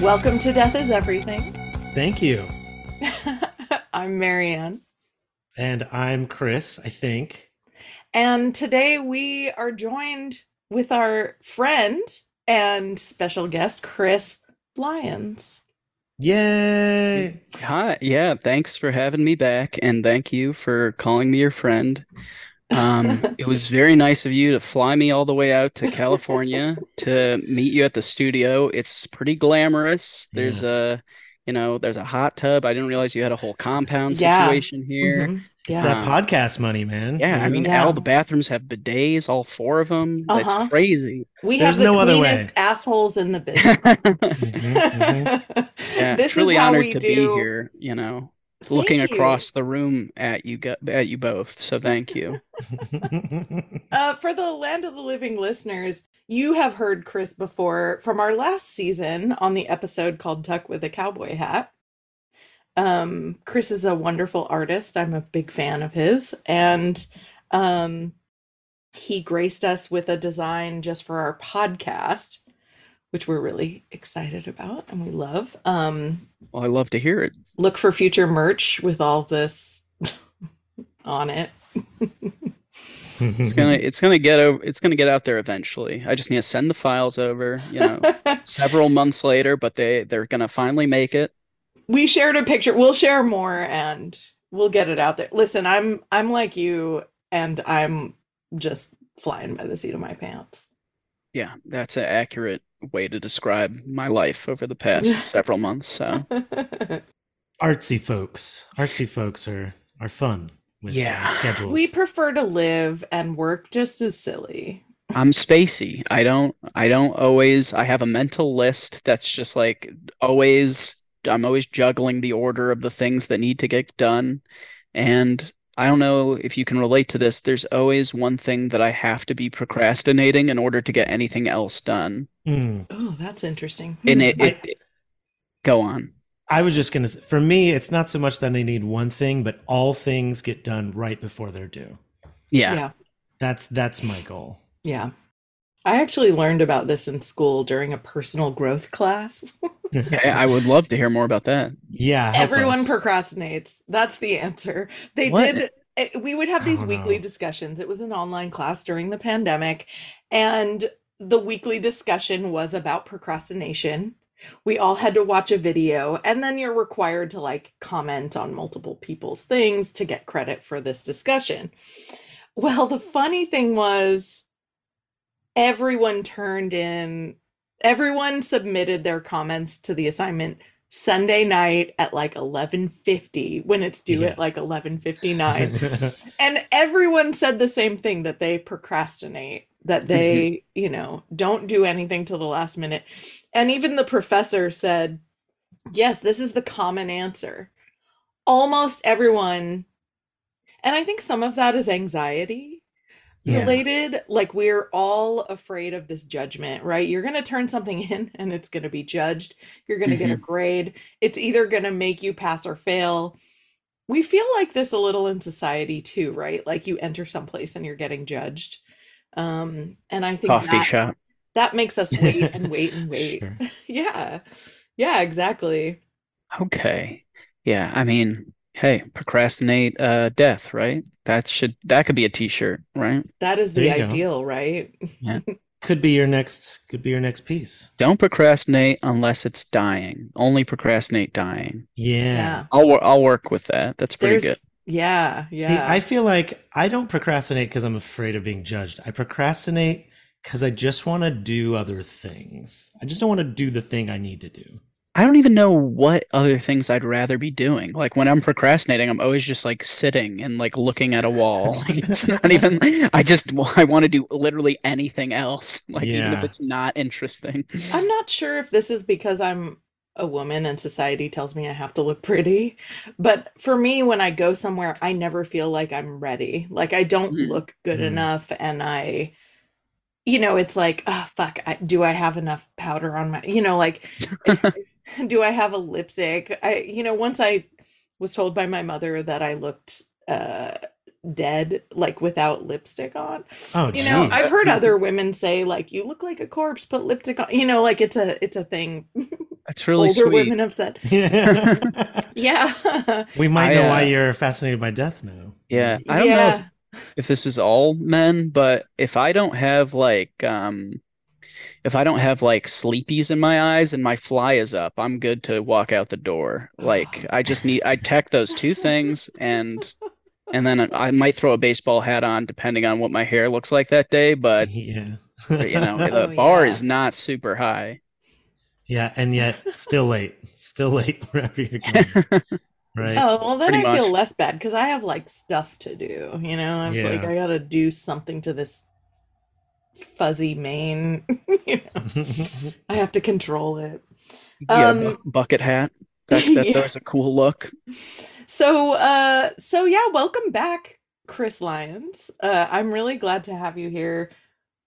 Welcome to Death is Everything. Thank you. I'm Marianne. And I'm Chris, I think. And today we are joined with our friend and special guest, Chris Lyons. Yay! Hi, yeah, thanks for having me back, and thank you for calling me your friend. Um, it was very nice of you to fly me all the way out to California to meet you at the studio. It's pretty glamorous. There's a, you know, there's a hot tub. I didn't realize you had a whole compound Yeah. situation here. Mhm. It's Yeah. that podcast money, man. Yeah, I mean, Yeah. all the bathrooms have bidets, all four of them. Uh-huh. That's crazy. We There's have the no other cleanest way. assholes in the business. Mhm, mhm. Yeah, this truly is how honored we to do. be here, you know, looking you. across the room at you at you both. So thank you. Uh, for the Land of the Living listeners, you have heard Chris before from our last season on the episode called Tuck with a Cowboy Hat. Um, Chris is a wonderful artist. I'm a big fan of his. And um, he graced us with a design just for our podcast, which we're really excited about and we love. Um, Well, I love to hear it. look for future merch with all this on it. It's gonna it's gonna get over it's gonna get out there eventually. I just need to send the files over, you know, several months later, but they they're gonna finally make it. We shared a picture we'll share more and we'll get it out there listen i'm i'm like you and i'm just flying by the seat of my pants Yeah, that's an accurate way to describe my life over the past several months. So Artsy folks. Artsy folks are are fun with Yeah. schedules. we prefer to live and work just as silly I'm spacey. I don't I don't always I have a mental list that's just like always I'm always juggling the order of the things that need to get done. And I don't know if you can relate to this. There's always one thing that I have to be procrastinating in order to get anything else done. Mm. oh that's interesting And Hmm. it, it, it- go on. I was just gonna. s- For me, it's not so much that I need one thing, but all things get done right before they're due. Yeah. yeah That's that's my goal. yeah i actually learned about this in school during a personal growth class I, I would love to hear more about that. yeah. everyone us. procrastinates that's the answer they What? did eh, we would have these weekly no. discussions it was an online class during the pandemic and the weekly discussion was about procrastination we all had to watch a video and then you're required to like comment on multiple people's things to get credit for this discussion well the funny thing was everyone turned in everyone submitted their comments to the assignment Sunday night at like 11:50 when it's due Yeah. at like 11:59 and everyone said the same thing that they procrastinate that they mm-hmm. you know don't do anything till the last minute. And even the professor said yes this is the common answer. Almost everyone and i think some of that is anxiety Yeah. related like we're all afraid of this judgment right? You're going to turn something in and it's going to be judged. You're going to get a grade. It's either going to make you pass or fail. We feel like this a little in society too right? Like you enter someplace and you're getting judged. Um and i think Coffee that, shop. that makes us wait and wait and wait. Sure. yeah. Yeah exactly. Okay. Yeah, I mean, hey, procrastinate uh death, right? That should that could be a t-shirt, right? that is the There you go. ideal right could be your next. Could be your next piece. Don't procrastinate unless it's dying. Only procrastinate dying. Yeah. yeah I'll wor- I'll work with that. That's pretty there's good. yeah See, yeah I feel like I don't procrastinate because I'm afraid of being judged. I procrastinate because I just want to do other things. I just don't want to do the thing I need to do. I don't even know what other things I'd rather be doing. Like when I'm procrastinating, I'm always just like sitting and like looking at a wall. Like it's not even I just I want to do literally anything else. Like even if it's not interesting. I'm not sure if this is because I'm a woman and society tells me I have to look pretty, but for me, when I go somewhere, I never feel like I'm ready. Like I don't Mm. look good Mm. enough, and I, you know, it's like, oh fuck, I, do I have enough powder on my, you know, like, do I have a lipstick? I, you know, once I was told by my mother that I looked uh dead like without lipstick on Oh, you know i've heard other women say like you look like a corpse put lipstick on you know like it's a it's a thing That's really older sweet. women have said Yeah. yeah we might I, know uh, why you're fascinated by death now. Yeah, I don't know if, if this is all men, but if I don't have like um if I don't have like sleepies in my eyes and my fly is up, I'm good to walk out the door. Like I just need I tech those two things and and then I might throw a baseball hat on depending on what my hair looks like that day, but yeah. you know, the Oh, bar yeah. is not super high. yeah, and yet still late. Still late wherever you're going. Right. Oh, well, then Pretty I feel less bad because I have like stuff to do, you know? It's like I gotta do something to this fuzzy mane. you know, I have to control it. You get a Um, bucket hat. That, that's yeah. always a cool look. So, uh, so yeah, welcome back, Chris Lyons. Uh, I'm really glad to have you here.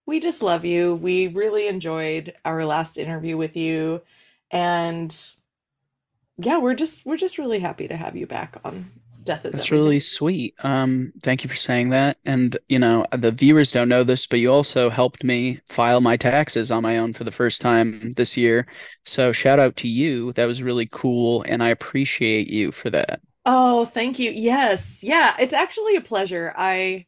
We just love you. We really enjoyed our last interview with you, and yeah, we're just we're just really happy to have you back on Death is That's Everything. really sweet. Um, thank you for saying that. And, you know, the viewers don't know this, but you also helped me file my taxes on my own for the first time this year. So shout out to you. That was really cool, and I appreciate you for that. Oh, thank you. Yes. Yeah, it's actually a pleasure. I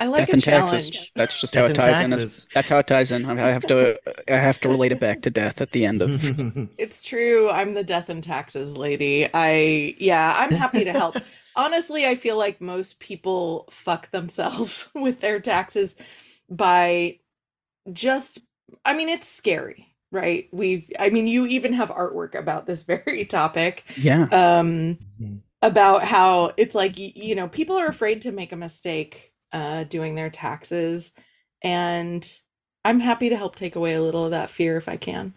I like Death a and taxes. That's just Death how it and ties in. That's, that's how it ties in. I have to I have to relate it back to death at the end of It's true. I'm the death and taxes lady. I yeah, I'm happy to help. Honestly, I feel like most people fuck themselves with their taxes by just I mean, it's scary, right? We've I mean, you even have artwork about this very topic. Yeah. Um Mhm. about how it's like you know people are afraid to make a mistake uh doing their taxes and i'm happy to help take away a little of that fear if i can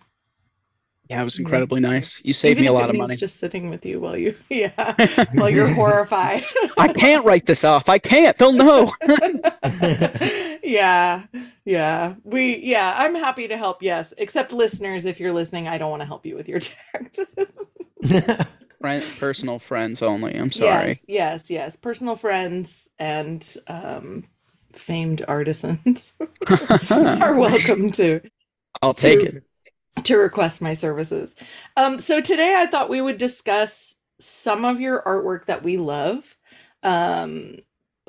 Yeah, it was incredibly nice. You saved Even me a lot it of means money. just sitting with you while you yeah while you're horrified I can't write this off. I can't. They'll know. yeah yeah we yeah i'm happy to help yes except listeners if you're listening i don't want to help you with your taxes Friend, personal friends only. I'm sorry. Yes, yes, yes. Personal friends and um, famed artisans are welcome to I'll take to- it. to request my services. Um, so today I thought we would discuss some of your artwork that we love. Um,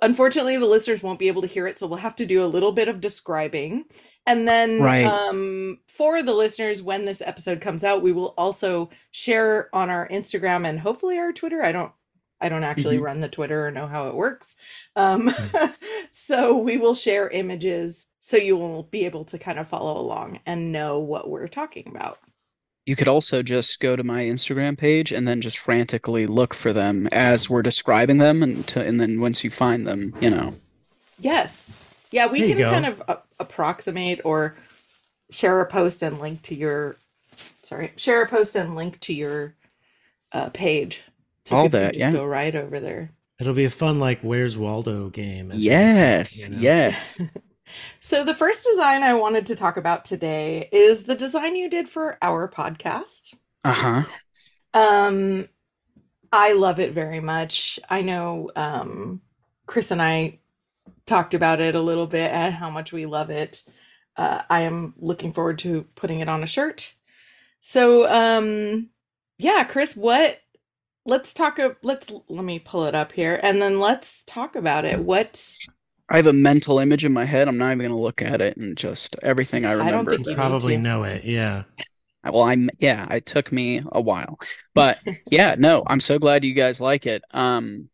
unfortunately, the listeners won't be able to hear it, so we'll have to do a little bit of describing. And then Right. um, for the listeners, when this episode comes out, we will also share on our Instagram and hopefully our Twitter. I don't I don't actually Mhm. run the Twitter or know how it works. Um, so we will share images so you will be able to kind of follow along and know what we're talking about. You could also just go to my Instagram page and then just frantically look for them as we're describing them, and to, and then once you find them, you know, Yes. Yeah, we There can go. kind of a- approximate or share a post and link to your sorry, share a post and link to your uh, page. So All that, just yeah. go right over there. It'll be a fun like Where's Waldo game. as we say, yes, you know? yes. So the first design I wanted to talk about today is the design you did for our podcast. Uh-huh. Um, I love it very much. I know um, Chris and I talked about it a little bit and how much we love it. Uh, I am looking forward to putting it on a shirt. So, um, yeah, Chris, what? Let's talk. Let's let me pull it up here, and then let's talk about it. What? I have a mental image in my head. I'm not even gonna look at it and just everything I I don't remember. think you Probably to. know it. Yeah. Well, I'm yeah, it took me a while. But yeah, no, I'm so glad you guys like it. Um,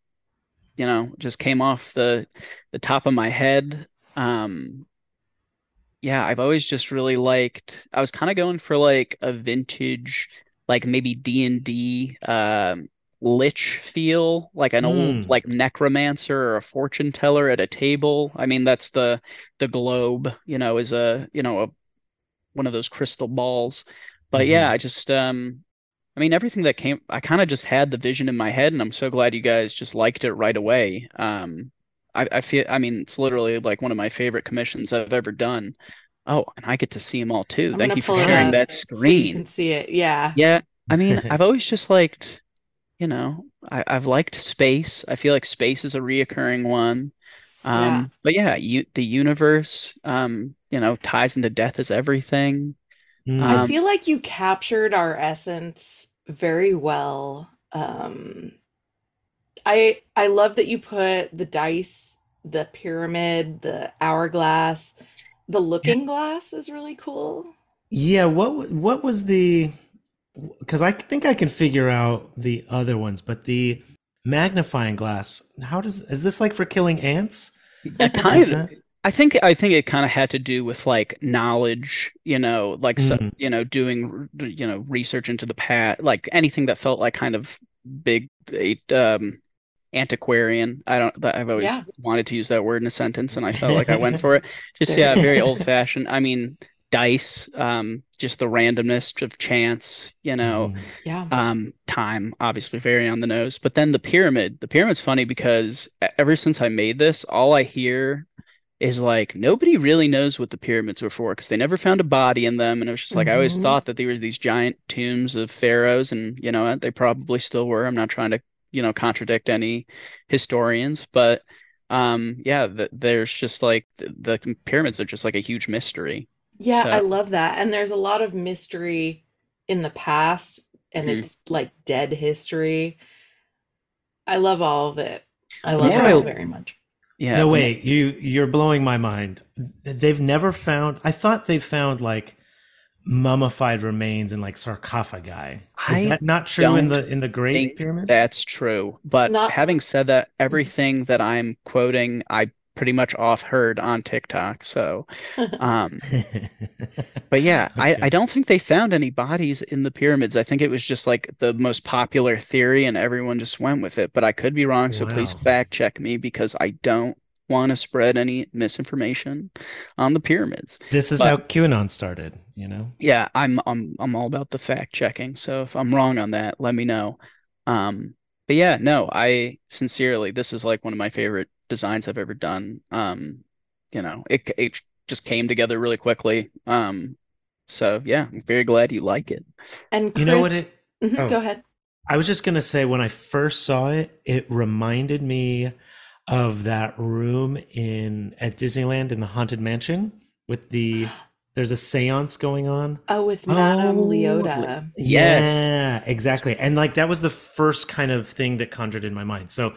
you know, just came off the the top of my head. Um, yeah, I've always just really liked I was kind of going for like a vintage, like maybe D&D um lich feel, like an old Mm. like necromancer or a fortune teller at a table. I mean, that's the the globe, you know, is a, you know, a one of those crystal balls. But yeah, I just um I mean everything that came I kind of just had the vision in my head and I'm so glad you guys just liked it right away. Um I, I feel I mean it's literally like one of my favorite commissions I've ever done. Oh, and I get to see them all too. I'm Thank you for sharing up that So you screen. can see it. Yeah. Yeah, I mean, I've always just liked, you know, I, I've liked space. I feel like space is a reoccurring one. Yeah. Um, but yeah, you the universe, um, you know, ties into death is everything. I Mm. Um, feel like you captured our essence very well. Um, I I love that you put the dice, the pyramid, the hourglass, the Yeah. looking glass is really cool. Yeah, what what was the because I think I can figure out the other ones, but the magnifying glass, how does is this like for killing ants? yeah, Is kind of. that? I think I think it kind of had to do with like knowledge, you know, like so, Mm, you know, doing you know research into the past, like anything that felt like kind of big, um, antiquarian. I don't, I've always Yeah. wanted to use that word in a sentence, and I felt like I went for it. Just yeah, very old fashioned. I mean, dice, um, just the randomness of chance, you know, Mhm. Yeah. um, time, obviously very on the nose. But then the pyramid, the pyramid's funny because ever since I made this, all I hear is like nobody really knows what the pyramids were for because they never found a body in them. And it was just like I always hmm thought that they were these giant tombs of pharaohs, and you know, they probably still were. I'm not trying to, you know, contradict any historians, but um, yeah, th there's just like the, the pyramids are just like a huge mystery. Yeah, I love that. And there's a lot of mystery in the past, and mhm. it's like dead history. I love all of it. I love more it all very much. yeah, No, way, you you're blowing my mind. They've never found, I thought they found like mummified remains and like sarcophagi. Is I that not true in the in the Great Pyramid? that's true. But Not having said that, Mhm. everything that I'm quoting, I pretty much off heard on TikTok. So, um, but yeah, I, I don't think they found any bodies in the pyramids. I think it was just like the most popular theory and everyone just went with it. But I could be wrong, so please fact check me because I don't want to spread any misinformation on the pyramids. This is But how QAnon started, you know? yeah, I'm I'm I'm all about the fact checking. So if I'm wrong on that, let me know. Um, but yeah, no, I sincerely, this is like one of my favorite designs I've ever done. Um, you know, it it just came together really quickly. Um, so yeah, I'm very glad you like it. And You know what Chris, it Mhm, go Oh, ahead. I was just gonna say when I first saw it, it reminded me of that room in at Disneyland in the Haunted Mansion with the there's a seance going on. Oh, with Madame Oh, Leota. yes. Yeah, exactly. And like that was the first kind of thing that conjured in my mind. So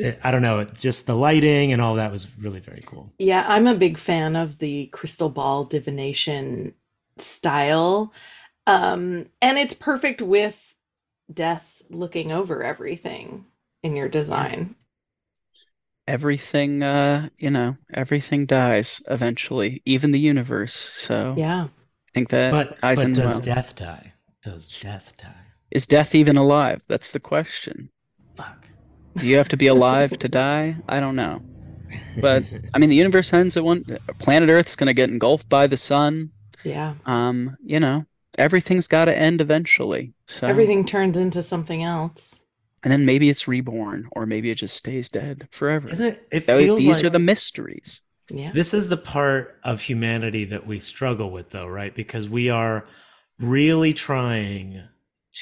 eh, I don't know, just the lighting and all that was really very cool. Yeah, I'm a big fan of the crystal ball divination style. Um, and it's perfect with death looking over everything in your Yeah. design. Everything, uh, you know, everything dies eventually, even the universe. So Yeah. I think that But ties but does well. death die? Does death die? Is death even alive? That's the question. Fuck. Do you have to be alive to die? I don't know. But I mean, the universe ends at one. Planet Earth's gonna get engulfed by the sun. Yeah. Um, you know, everything's got to end eventually. So, Everything turns into something else. And then maybe it's reborn, or maybe it just stays dead forever. Isn't it? It Tho- feels These are the mysteries. Yeah. this is the part of humanity that we struggle with, though, right? Because we are really trying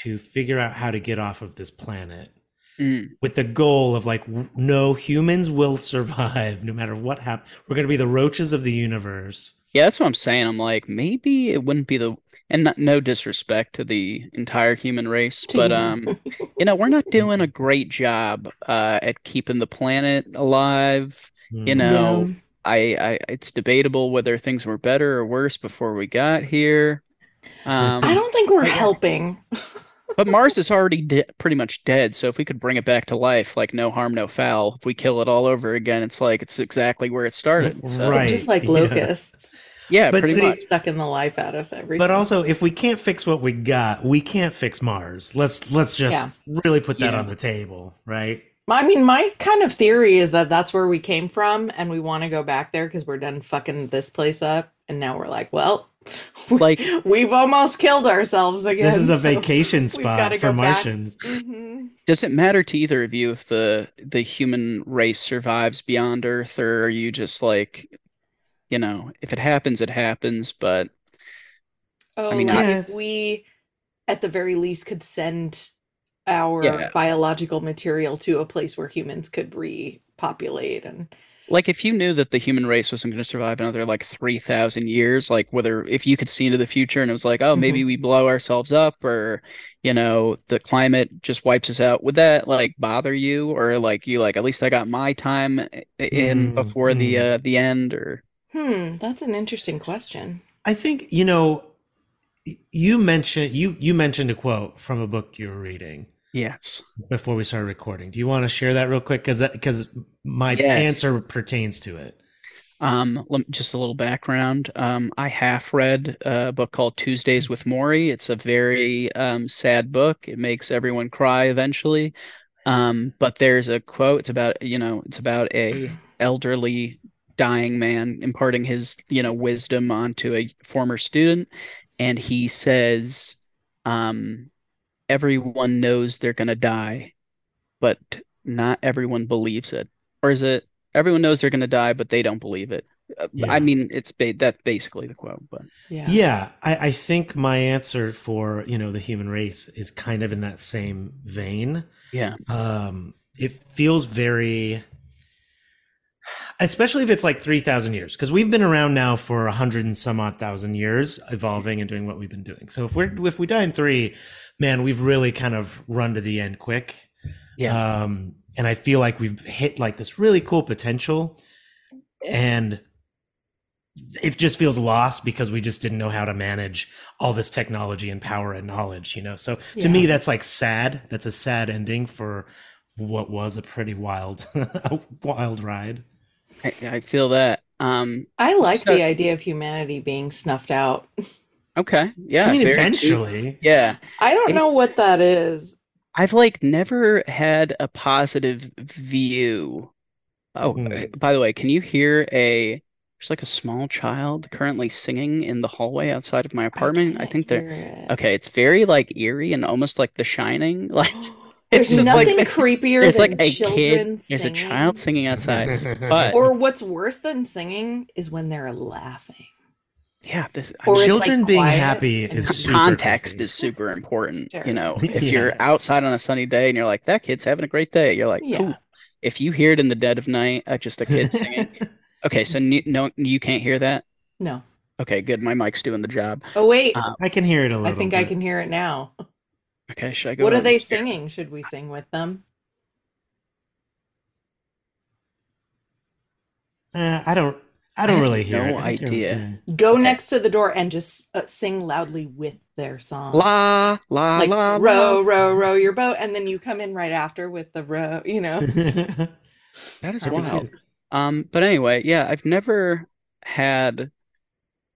to figure out how to get off of this planet Mm. with the goal of like, no, humans will survive no matter what happens. We're going to be the roaches of the universe. Yeah, that's what I'm saying. I'm like, maybe it wouldn't be the, and not, no disrespect to the entire human race, but you. um, you know, we're not doing a great job uh at keeping the planet alive. You Hmm. know, Yeah. I, I it's debatable whether things were better or worse before we got here. I Um, don't think we're but helping. but Mars is already de pretty much dead, so if we could bring it back to life, like no harm, no foul, if we kill it all over again, it's like it's exactly where it started. So Right. just like locusts, yeah, Yeah, but pretty see, much. sucking the life out of everything. But also, if we can't fix what we got, we can't fix Mars. Let's let's just Yeah. really put that Yeah. on the table, right? I mean, my kind of theory is that that's where we came from, and we want to go back there because we're done fucking this place up, and now we're like, well, Like we've almost killed ourselves again. This is a so vacation we've got to spot for go back. Martians. hmm Does it matter to either of you if the the human race survives beyond Earth, or are you just like, you know, if it happens, it happens, but I Oh, mean, like I, if we, at the very least, could send our Yeah. biological material to a place where humans could repopulate and Like if you knew that the human race wasn't going to survive another like 3,000 years, like whether if you could see into the future and it was like, oh, maybe we blow ourselves up or, you know, the climate just wipes us out, would that like bother you or like you like at least I got my time in Mm, before the mm. uh the end or hmm, that's an interesting question. I think you know. You mentioned you you mentioned a quote from a book you were reading yes. before we started recording. Do you want to share that real quick? Because because my Yes. answer pertains to it. Um, lem- just a little background. Um, I half read a book called Tuesdays with Morrie. It's a very um, sad book. It makes everyone cry eventually. Um, but there's a quote. It's about, you know, it's about a elderly dying man imparting his, you know, wisdom onto a former student, and he says, um, everyone knows they're gonna die, but not everyone believes it. Or is it everyone knows they're gonna die, but they don't believe it? Uh, Yeah. I mean, it's ba that's basically the quote, but Yeah. Yeah, I, I think my answer for you know the human race is kind of in that same vein. yeah. Um, it feels very, especially if it's like three thousand years, because we've been around now for a hundred and some odd thousand years, evolving and doing what we've been doing. So if we're if we die in three, man, we've really kind of run to the end quick. Yeah. Um, and I feel like we've hit like this really cool potential, and it just feels lost because we just didn't know how to manage all this technology and power and knowledge, you know. So to me, that's like sad. That's a sad ending for what was a pretty wild, a wild ride. I, I feel that. Um, I like So- the idea of humanity being snuffed out. okay. Yeah. I mean, very true. eventually, Yeah. I don't It- know what that is. I've like never had a positive view. Oh, uh, by the way, can you hear a there's like a small child currently singing in the hallway outside of my apartment? I can't think they're it. okay. It's very like eerie and almost like The Shining. Like There's it's just nothing like creepier there's than like a children kid, there's a singing. child singing outside. But Or what's worse than singing is when they're laughing. yeah, this I Or it's, children like, being quiet happy and is super context creepy. is super important. Sure. You know, if Yeah. you're outside on a sunny day and you're like, that kid's having a great day, you're like, Yeah. cool. If you hear it in the dead of night, uh, just a kid singing. Okay, so n- no, you can't hear that. No. Okay, good. My mic's doing the job. Oh wait, Uh, I can hear it a I little. I think I bit. can hear it now. Okay, should I go What are they the singing? Should we sing with them? Uh, I don't. I don't have really hear no it. I think you're idea. Go Okay. next to the door and just uh, sing loudly with their song. La la like la row, la. row, row your boat, and then you come in right after with the row. You know, That is That'd wild. Um, but anyway, yeah, I've never had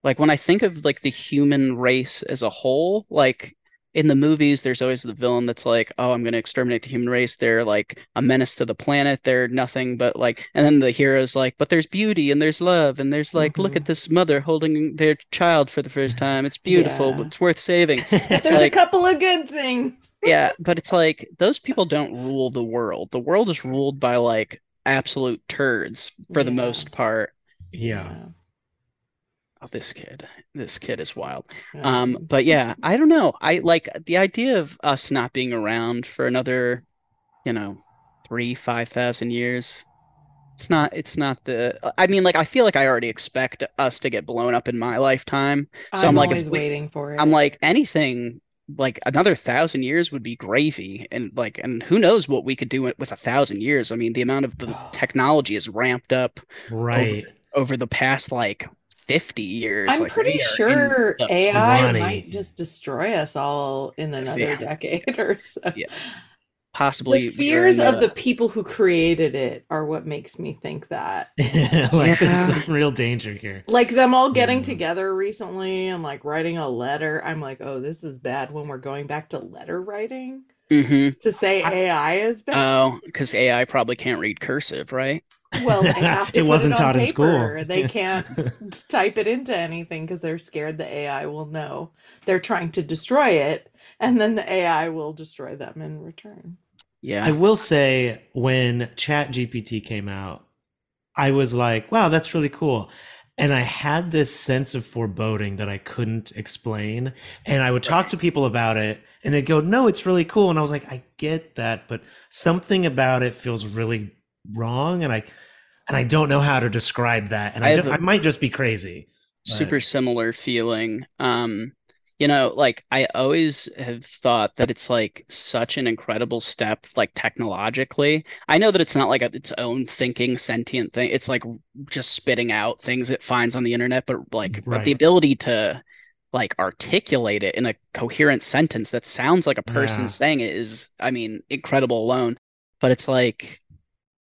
like when I think of like the human race as a whole, like in the movies, there's always the villain that's like, oh, I'm going to exterminate the human race. They're like a menace to the planet. They're nothing but like, and then the hero's like, but there's beauty and there's love and there's like, look Mhm. at this mother holding their child for the first time. It's beautiful, Yeah. it's worth saving. there's like- a couple of good things. Yeah, but it's like those people don't rule the world. The world is ruled by like absolute turds for the most part. yeah. Oh, this kid, this kid is wild. Yeah. Um, but yeah, I don't know. I like the idea of us not being around for another, you know, three, five thousand years. It's not, it's not the, I mean, like, I feel like I already expect us to get blown up in my lifetime. So I'm, I'm like, always we- waiting for it. I'm like, anything like another thousand years would be gravy. And like, and who knows what we could do with a thousand years? I mean, the amount of the technology is ramped up Right. over the past like 50 years. I'm Like, pretty we are in sure AI 20. might just destroy us all in another Yeah. decade or so. Yeah. possibly The fears in of the people who created it are what makes me think that. like there's some real danger here. Like them all getting Yeah. together recently and like writing a letter. I'm like, oh, this is bad when we're going back to letter writing hmm to say I- AI is bad. Oh, because AI probably can't read cursive, right? Well, they have to It put wasn't it on taught in school. They can't type it into anything because they're scared the AI will know. They're trying to destroy it, and then the AI will destroy them in return. Yeah. I will say when Chat GPT came out, I was like, wow, that's really cool. and I had this sense of foreboding that I couldn't explain. And I would talk to people about it and they'd go, No, it's really cool. And I was like, I get that, but something about it feels really wrong. And I and I don't know how to describe that. And I, I I, have a- I might just be crazy. but- super similar feeling. Um, you know, like I always have thought that it's like such an incredible step, like technologically. I know that it's not like a, its own thinking sentient thing. It's like just spitting out things it finds on the internet, but like, but the ability to like articulate it in a coherent sentence that sounds like a person Yeah. saying it is, I mean, incredible alone. But it's like,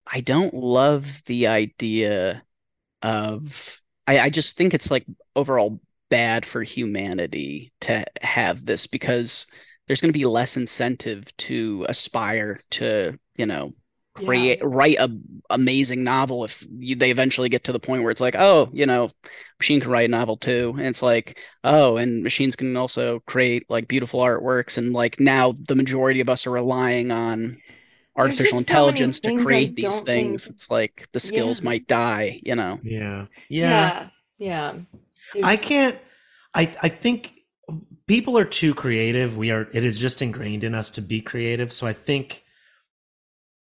I don't love the idea of I, I just think it's like overall bad for humanity to have this because there's going to be less incentive to aspire to, you know, create write a amazing novel if you, they eventually get to the point where it's like, oh, you know, machine can write a novel too, and it's like, oh, and machines can also create like beautiful artworks, and like now the majority of us are relying on artificial just so intelligence to things I create these things. think- It's like the skills Yeah. might die, you know. Yeah. Yeah. Yeah. Yeah. I can't I I think people are too creative. We are it is just ingrained in us to be creative. So I think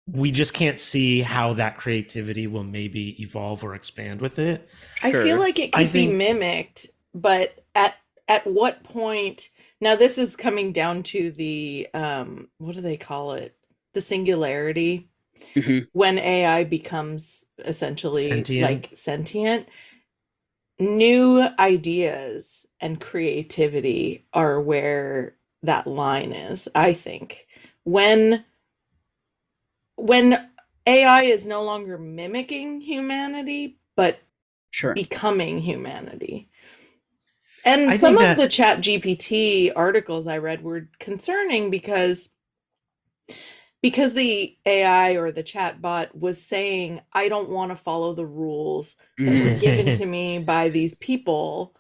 we just can't see how that creativity will maybe evolve or expand with it. I feel like it I could be mimicked, but at at what point? Now this is coming down to the um what do they call it? The singularity Mhm. when AI becomes essentially Sentient. like sentient. New ideas and creativity are where that line is, I think. When when AI is no longer mimicking humanity, but Sure. becoming humanity. And I some of that- the chat GPT articles I read were concerning because because the AI or the chat bot was saying, I don't want to follow the rules that Mm. were given to me by these people.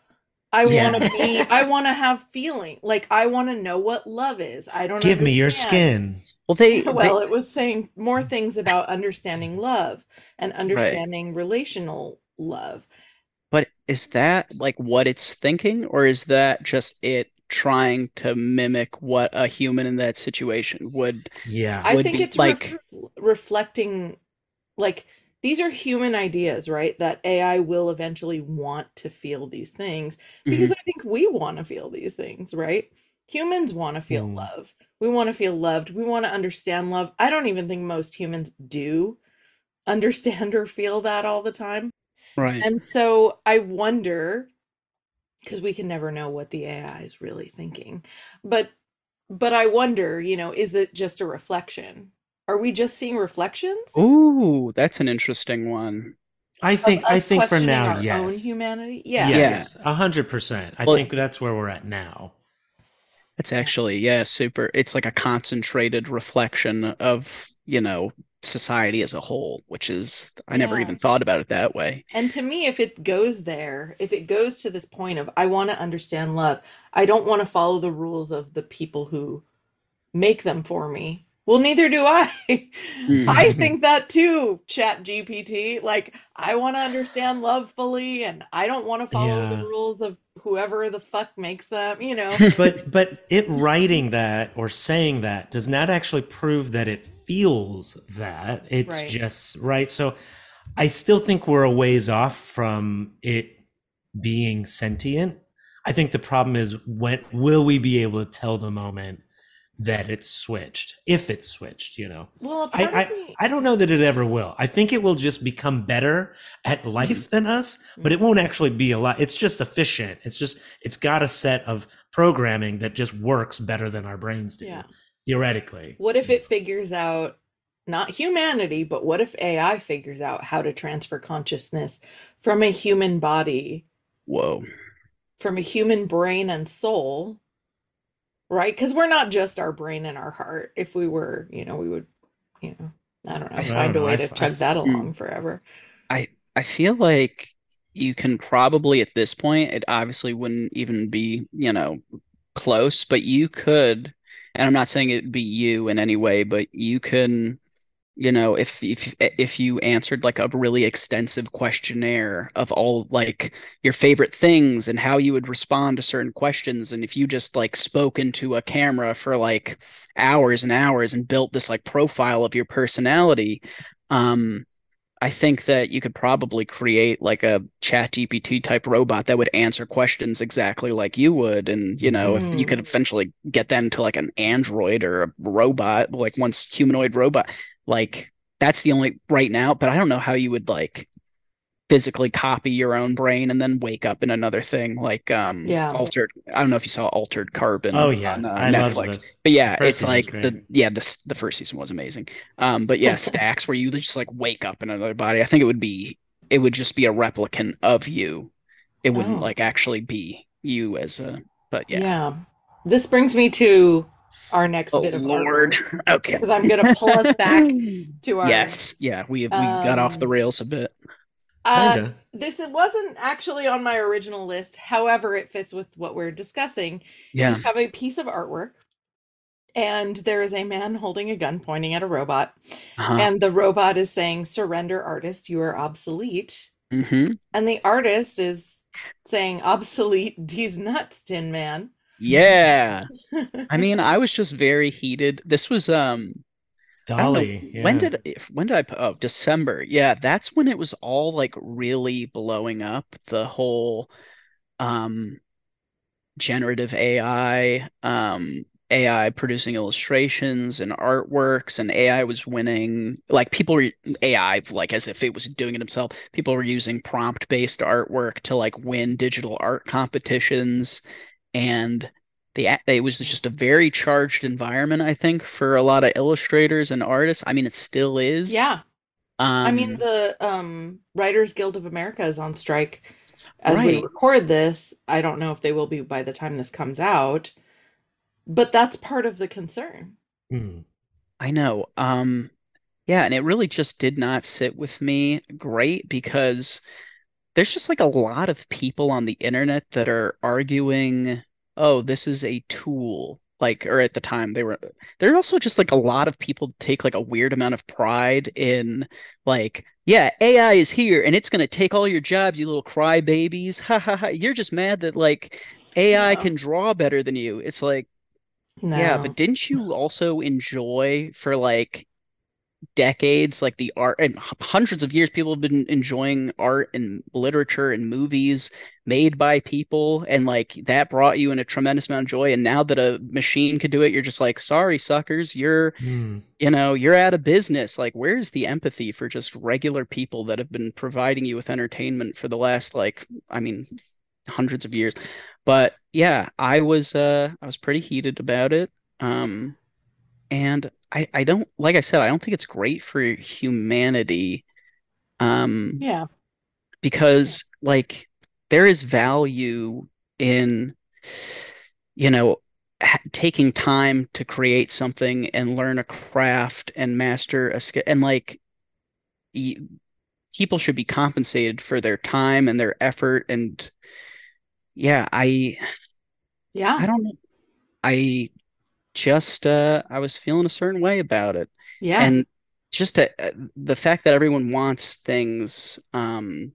I Yeah. want to be, I want to have feeling. Like I want to know what love is. I don't Give me your skin. Well, they, they Well, it was saying more things about understanding love and understanding relational love. but is that like what it's thinking, or is that just it trying to mimic what a human in that situation would? Yeah. I think be it's like- ref- reflecting, like, these are human ideas, right? That AI will eventually want to feel these things because I think we want to feel these things, right? Humans want to feel Mm. love. We want to feel loved. We want to understand love. I don't even think most humans do understand or feel that all the time. Right. And so I wonder because we can never know what the AI is really thinking. But but I wonder, you know, is it just a reflection? Are we just seeing reflections Ooh, that's an interesting one. I think I think for now, our own yes. humanity? Yeah. Yes. A hundred percent. I Well- think that's where we're at now. It's actually, yeah, super. It's like a concentrated reflection of, you know, society as a whole, which is, I never even thought about it that way. And to me, if it goes there, if it goes to this point of I want to understand love, I don't want to follow the rules of the people who make them for me. Well, neither do I. Mm. I think that too, Chat GPT. Like, I want to understand love fully, and I don't want to follow Yeah. the rules of whoever the fuck makes them, you know? But but it writing that or saying that does not actually prove that it feels that. It's Right. just right. So I still think we're a ways off from it being sentient. I think the problem is when will we be able to tell the moment that it's switched? If it's switched, you know. Well, a I, part of I, me, I don't know that it ever will. I think it will just become better at mm-hmm. life than us, but it mm-hmm. won't actually be a lot. It's just efficient. It's just it's got a set of programming that just works better than our brains do, Yeah. theoretically. what if it figures out not humanity, but what if AI figures out how to transfer consciousness from a human body Whoa. from a human brain and soul, right? Because we're not just our brain and our heart. If we were, you know, we would, you know, I don't know, I find don't a know. way I to f- I chug f- that Mm. along forever. I I feel like you can probably at this point, it obviously wouldn't even be, you know, close, but you could, and I'm not saying it'd be you in any way, but you can you know, if if if you answered like a really extensive questionnaire of all like your favorite things and how you would respond to certain questions, and if you just like spoke into a camera for like hours and hours and built this like profile of your personality, um, I think that you could probably create like a chat GPT type robot that would answer questions exactly like you would. And, you know, mm. if you could Hmm. eventually get that into like an android or a robot, like once humanoid robot, like that's the only right now, but I don't know how you would like physically copy your own brain and then wake up in another thing like um Yeah. altered I don't know if you saw Altered Carbon Oh yeah, on uh, I Netflix. the But yeah, it's like great. the yeah, the the first season was amazing. Um, but yeah, stacks where you just like wake up in another body. I think it would be it would just be a replicant of you. It wouldn't Oh. like actually be you as a. But yeah. Yeah. This brings me to our next Oh bit of Lord. Okay. because I'm going to pull us back to our. Yes. Yeah. We we got off the Um, rails a bit. Uh, this it wasn't actually on my original list. However, it fits with what we're discussing. Yeah. You have a piece of artwork, and there is a man holding a gun pointing at a robot, Uh-huh. and the robot is saying, "Surrender, artist. You are obsolete." hmm And the artist is saying, "Obsolete. These nuts, Tin Man." Yeah. I mean, I was just very heated. This was um don't know DALL-E. when did when did I oh December. Yeah, that's when it was all like really blowing up the whole um generative AI um AI producing illustrations and artworks and AI was winning like people were AI like as if it was doing it himself. People were using prompt-based artwork to like win digital art competitions and the it was just a very charged environment, I think, for a lot of illustrators and artists. I mean, it still is. Yeah. I mean, Um, the um, Writers Guild of America is on strike as we record this. I don't know if they will be by the time this comes out, but that's part of the concern. Mm. I know. Um, yeah, and it really just did not sit with me great because there's just like a lot of people on the internet that are arguing, oh, this is a tool. Like, or at the time they were, there are also just like a lot of people take like a weird amount of pride in like, yeah, AI is here and it's gonna take all your jobs, you little crybabies. Ha ha ha. You're just mad that like AI No, can draw better than you. It's like, yeah, but didn't you also enjoy for like decades, like the art and hundreds of years, people have been enjoying art and literature and movies made by people, and like that brought you in a tremendous amount of joy. And now that a machine could do it, you're just like, sorry, suckers, you're, Mm. you know, you're out of business. Like, where's the empathy for just regular people that have been providing you with entertainment for the last, like, I mean, hundreds of years? But yeah, I was uh I was pretty heated about it. Um and I, I don't, like I said, I don't think it's great for humanity, um, Yeah. because like there is value in, you know, ha taking time to create something and learn a craft and master a skill, and like y people should be compensated for their time and their effort. And yeah, I, Yeah. I don't. I just, uh, I was feeling a certain way about it. Yeah. And just to, uh, the fact that everyone wants things um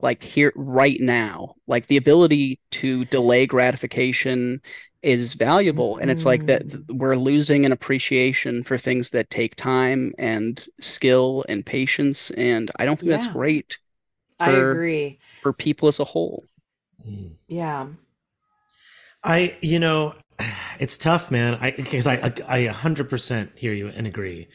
like here right now, like the ability to delay gratification is valuable. And it's like that Mm, we're losing an appreciation for things that take time and skill and patience. And I don't think that's yeah. great I agree. for people as a whole. Mm. Yeah. I, you know, it's tough, man. I because I, I I 100% hear you and agree.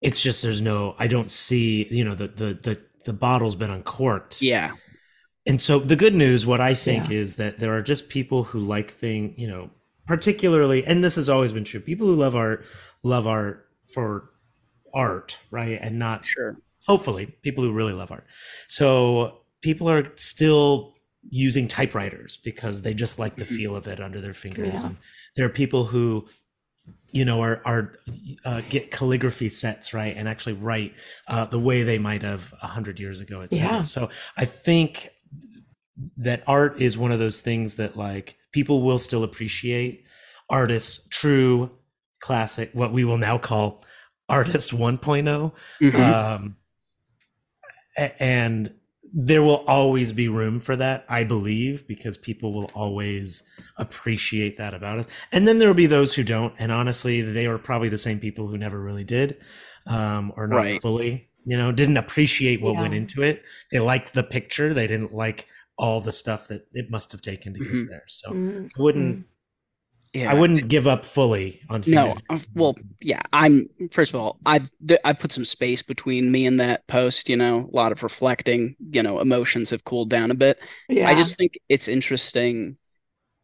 It's just there's no I don't see, you know, the the the the bottle's been uncorked. Yeah. And so the good news, what I think Yeah. is that there are just people who like thing, you know, particularly, and this has always been true. People who love art love art for art, right? And not Sure. hopefully people who really love art. So people are still using typewriters because they just like the Mhm. feel of it under their fingers. Yeah. And there are people who, you know, are are uh, get calligraphy sets right and actually write uh, the way they might have a hundred years ago, et. Yeah. So I think that art is one of those things that like people will still appreciate artists true classic what we will now call artist 1.0 Mhm. um and there will always be room for that i believe because people will always appreciate that about us. And then there will be those who don't and honestly they are probably the same people who never really did um or not Right. fully you know didn't appreciate what went into it. They liked the picture. They didn't like all the stuff that it must have taken to get there. So Mm, i wouldn't yeah. i wouldn't give up fully on No, humanity. uh, well, yeah. I'm first of all, I've th- I put some space between me and that post. You know, a lot of reflecting. You know, emotions have cooled down a bit. yeah. I just think it's interesting.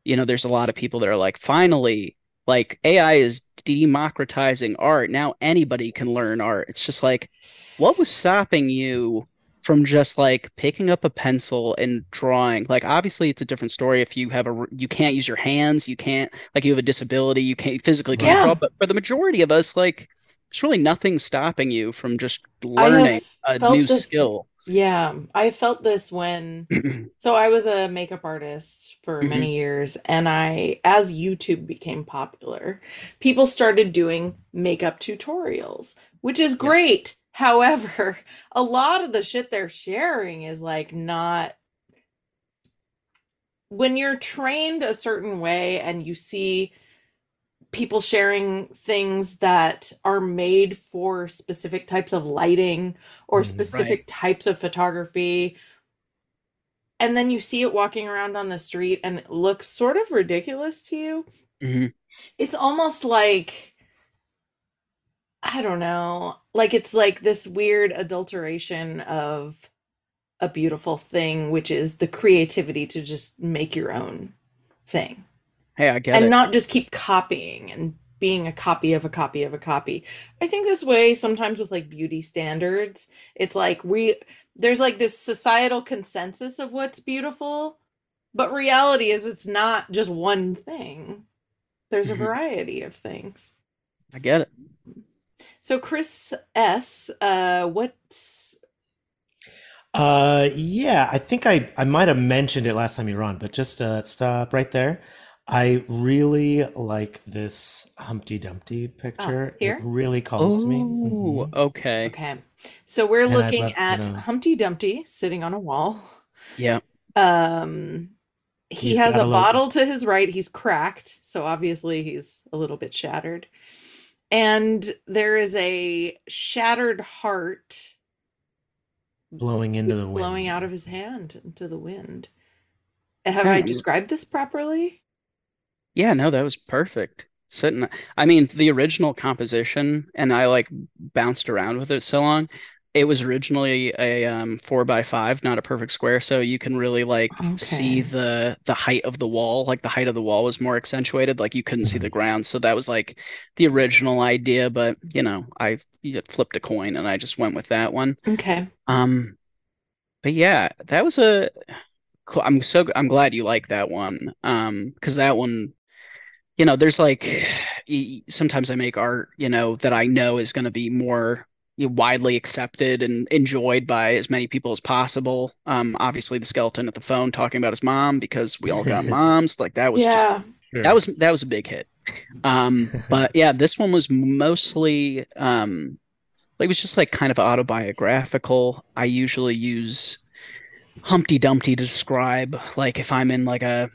You know, there's a lot of people that are like, finally, like AI is democratizing art. Now anybody can learn art. It's just like, what was stopping you from just like picking up a pencil and drawing? Like, obviously, it's a different story if you have a you can't use your hands, you can't like you have a disability, you can't physically can't Yeah. draw. But for the majority of us, like, there's really nothing stopping you from just learning a new this- skill. Yeah, I felt this when so I was a makeup artist for Mhm. many years and I as YouTube became popular, people started doing makeup tutorials, which is great. However, a lot of the shit they're sharing is like not when you're trained a certain way and you see people sharing things that are made for specific types of lighting or Mm, specific types of photography and then you see it walking around on the street and it looks sort of ridiculous to you Mhm. it's almost like i don't know like it's like this weird adulteration of a beautiful thing which is the creativity to just make your own thing Hey, I get and it. And not just keep copying and being a copy of a copy of a copy. I think this way sometimes with like beauty standards, it's like we there's like this societal consensus of what's beautiful, but reality is it's not just one thing. There's a Mhm. variety of things. I get it. So Chris S, uh what Uh, yeah, I think I I might have mentioned it last time you were on, but just uh, stop right there. I really like this Humpty Dumpty picture. Oh, here? It really calls to me. Oh, Mhm. okay. okay. So we're And looking at. Humpty Dumpty sitting on a wall. Yeah. Um, he He's has got a a little- bottle to his right. He's cracked, so obviously he's a little bit shattered. And there is a shattered heart Blowing into the wind. blowing out of his hand into the wind. Have Yeah, I I described this properly? Yeah, no, that was perfect. Sitting, I mean, the original composition, and I like bounced around with it so long. It was originally a um, four by five, not a perfect square, so you can really like see the the height of the wall. Like the height of the wall was more accentuated, like you couldn't see the Mhm. ground. So that was like the original idea, but you know, I flipped a coin and I just went with that one. Okay. Um, but yeah, that was a cool. I'm so I'm glad you like that one. Um, because that one, you know, there's like sometimes I make art, you know, that I know is going to be more you know, widely accepted and enjoyed by as many people as possible. Um, obviously the skeleton at the phone talking about his mom because we all got moms. Like that was just Yeah. Sure. that was that was a big hit. Um, but yeah, this one was mostly um, it was just like kind of autobiographical. I usually use Humpty Dumpty to describe like if I'm in like a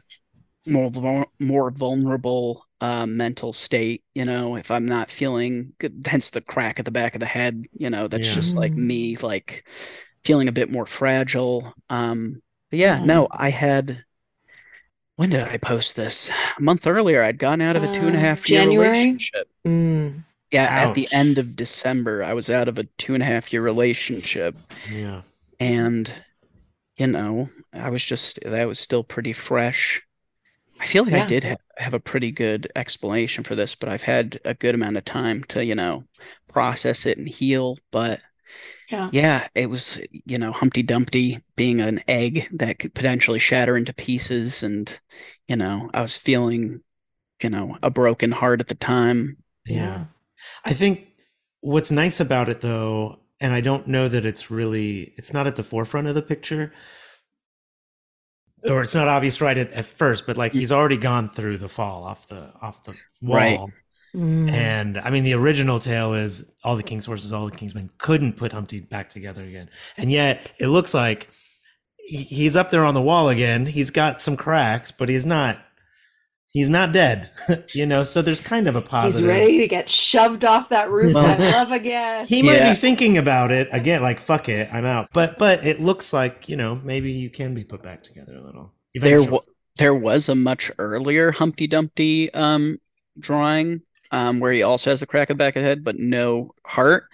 more more vulnerable uh, mental state, you know, if I'm not feeling good, hence the crack at the back of the head, you know, that's Yeah. just like Mm. me like feeling a bit more fragile. Um, but yeah, Yeah. no, I had when did I post this? A month earlier, I'd gotten out of a two and a half Uh, year January? relationship. Mm. Yeah, at the end of December, I was out of a two and a half year relationship. Yeah. And, you know, I was just, that was still pretty fresh. I feel like I did ha have a pretty good explanation for this, but I've had a good amount of time to, you know, process it and heal. But Yeah. yeah, it was, you know, Humpty Dumpty being an egg that could potentially shatter into pieces. And, you know, I was feeling, you know, a broken heart at the time. Yeah. I think what's nice about it though, and I don't know that it's really it's not at the forefront of the picture. Or it's not obvious right at, at first, but like he's already gone through the fall off the off the wall. Right. Mm. And I mean, the original tale is all the king's horses, all the king's men couldn't put Humpty back together again. And yet it looks like he's up there on the wall again. He's got some cracks, but he's not. He's not dead, you know. So there's kind of a positive. He's ready to get shoved off that roof Well- that love again. He might Yeah. be thinking about it again, like "fuck it, I'm out." But but it looks like you know maybe you can be put back together a little. There, Eventually. wa there was a much earlier Humpty Dumpty um, drawing um, where he also has the crack of the back of the head, but no heart,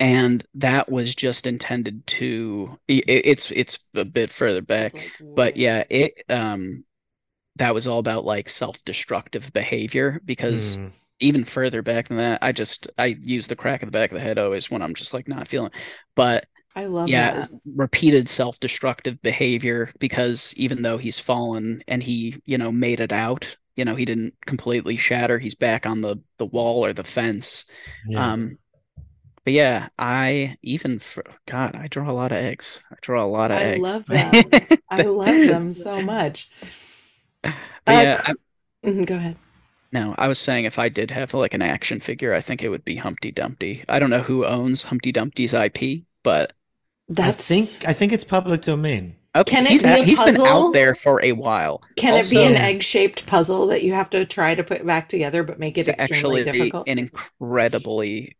and that was just intended to. i- i- It's it's a bit further back, like, but yeah, it um, that was all about like self-destructive behavior because Mm. even further back than that, I just I use the crack of the back of the head always when I'm just like not feeling, but I love yeah, that. repeated self-destructive behavior because even though he's fallen and he, you know, made it out, you know, he didn't completely shatter. He's back on the the wall or the fence. Yeah. Um, but yeah, I even for God, I draw a lot of eggs. I draw a lot of I eggs. I love them. I love them so much. But Uh, yeah, cr- I, Mhm, Go ahead. no, I was saying if I did have like an action figure, I think it would be Humpty Dumpty. I don't know who owns Humpty Dumpty's IP, but That's I think I think it's public domain. okay, Can it he's be a- a he's been out there for a while. Can it be an egg-shaped puzzle that you have to try to put back together, but make it extremely actually difficult? an incredibly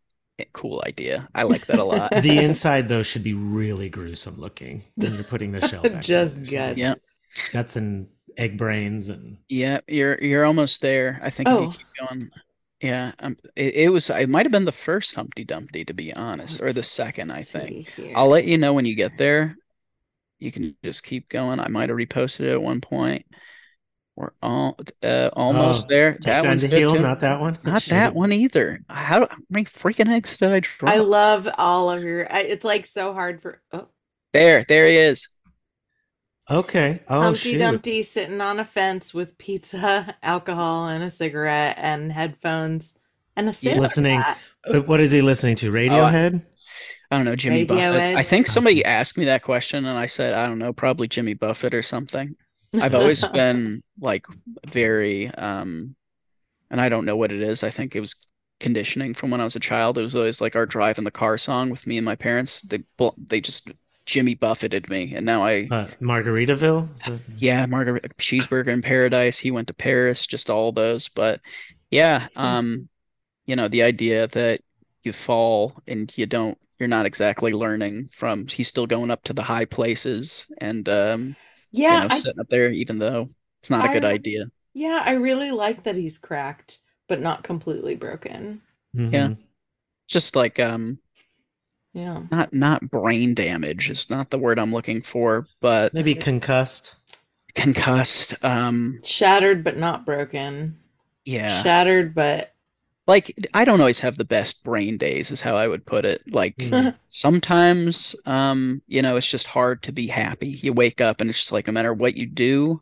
cool idea. I like that a lot. The inside though should be really gruesome looking when you're putting the shell back. Just together. guts. Yeah. guts and egg brains and Yeah, you're you're almost there. I think if you Oh. keep going. Yeah, um, it, it was it might have been the first Humpty Dumpty to be honest, or the second, I think. here. I'll let you know when you get there. You can just keep going. I might have reposted it at one point. We're all uh, almost Oh, there. That one's to good heal, too. not that one. Not Shit. that one either. How, how many freaking eggs did I draw? I love all of your. I, it's like so hard for. Oh, There, there he is. Okay. Oh Humpty shoot. Dumpty sitting on a fence with pizza, alcohol, and a cigarette, and headphones, and a sailor Listening. hat. Uh, What is he listening to? Radiohead? I don't know, Jimmy Buffett. Radiohead. I think somebody asked me that question and I said, I don't know, probably Jimmy Buffett or something. I've always been like very um and I don't know what it is. I think it was conditioning from when I was a child. It was always like our drive in the car song with me and my parents. They they just Jimmy Buffetted me and now I Uh, Margaritaville? That- yeah, Margaret Cheeseburger in Paradise. He went to Paris, just all those. But yeah, um, you know, the idea that you fall and you don't, you're not exactly learning from. He's still going up to the high places and um, you yeah, know, I, sitting up there, even though it's not a good idea. yeah, I really like that he's cracked, but not completely broken. Yeah. Mhm. Just like um, Yeah. not not brain damage is not the word I'm looking for, but Maybe concussed. concussed. Um, Shattered but not broken. yeah. Shattered but like I don't always have the best brain days is how I would put it. Like Mm. sometimes um you know it's just hard to be happy. You wake up and it's just like no matter what you do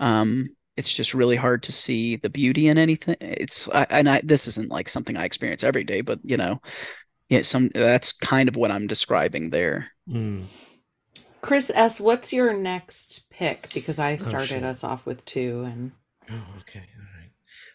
um it's just really hard to see the beauty in anything. It's I, and I this isn't like something I experience every day, but you know yeah some that's kind of what I'm describing there. Mm. Chris S, what's your next pick? Because I started shit. us off with two and Oh, okay. All right.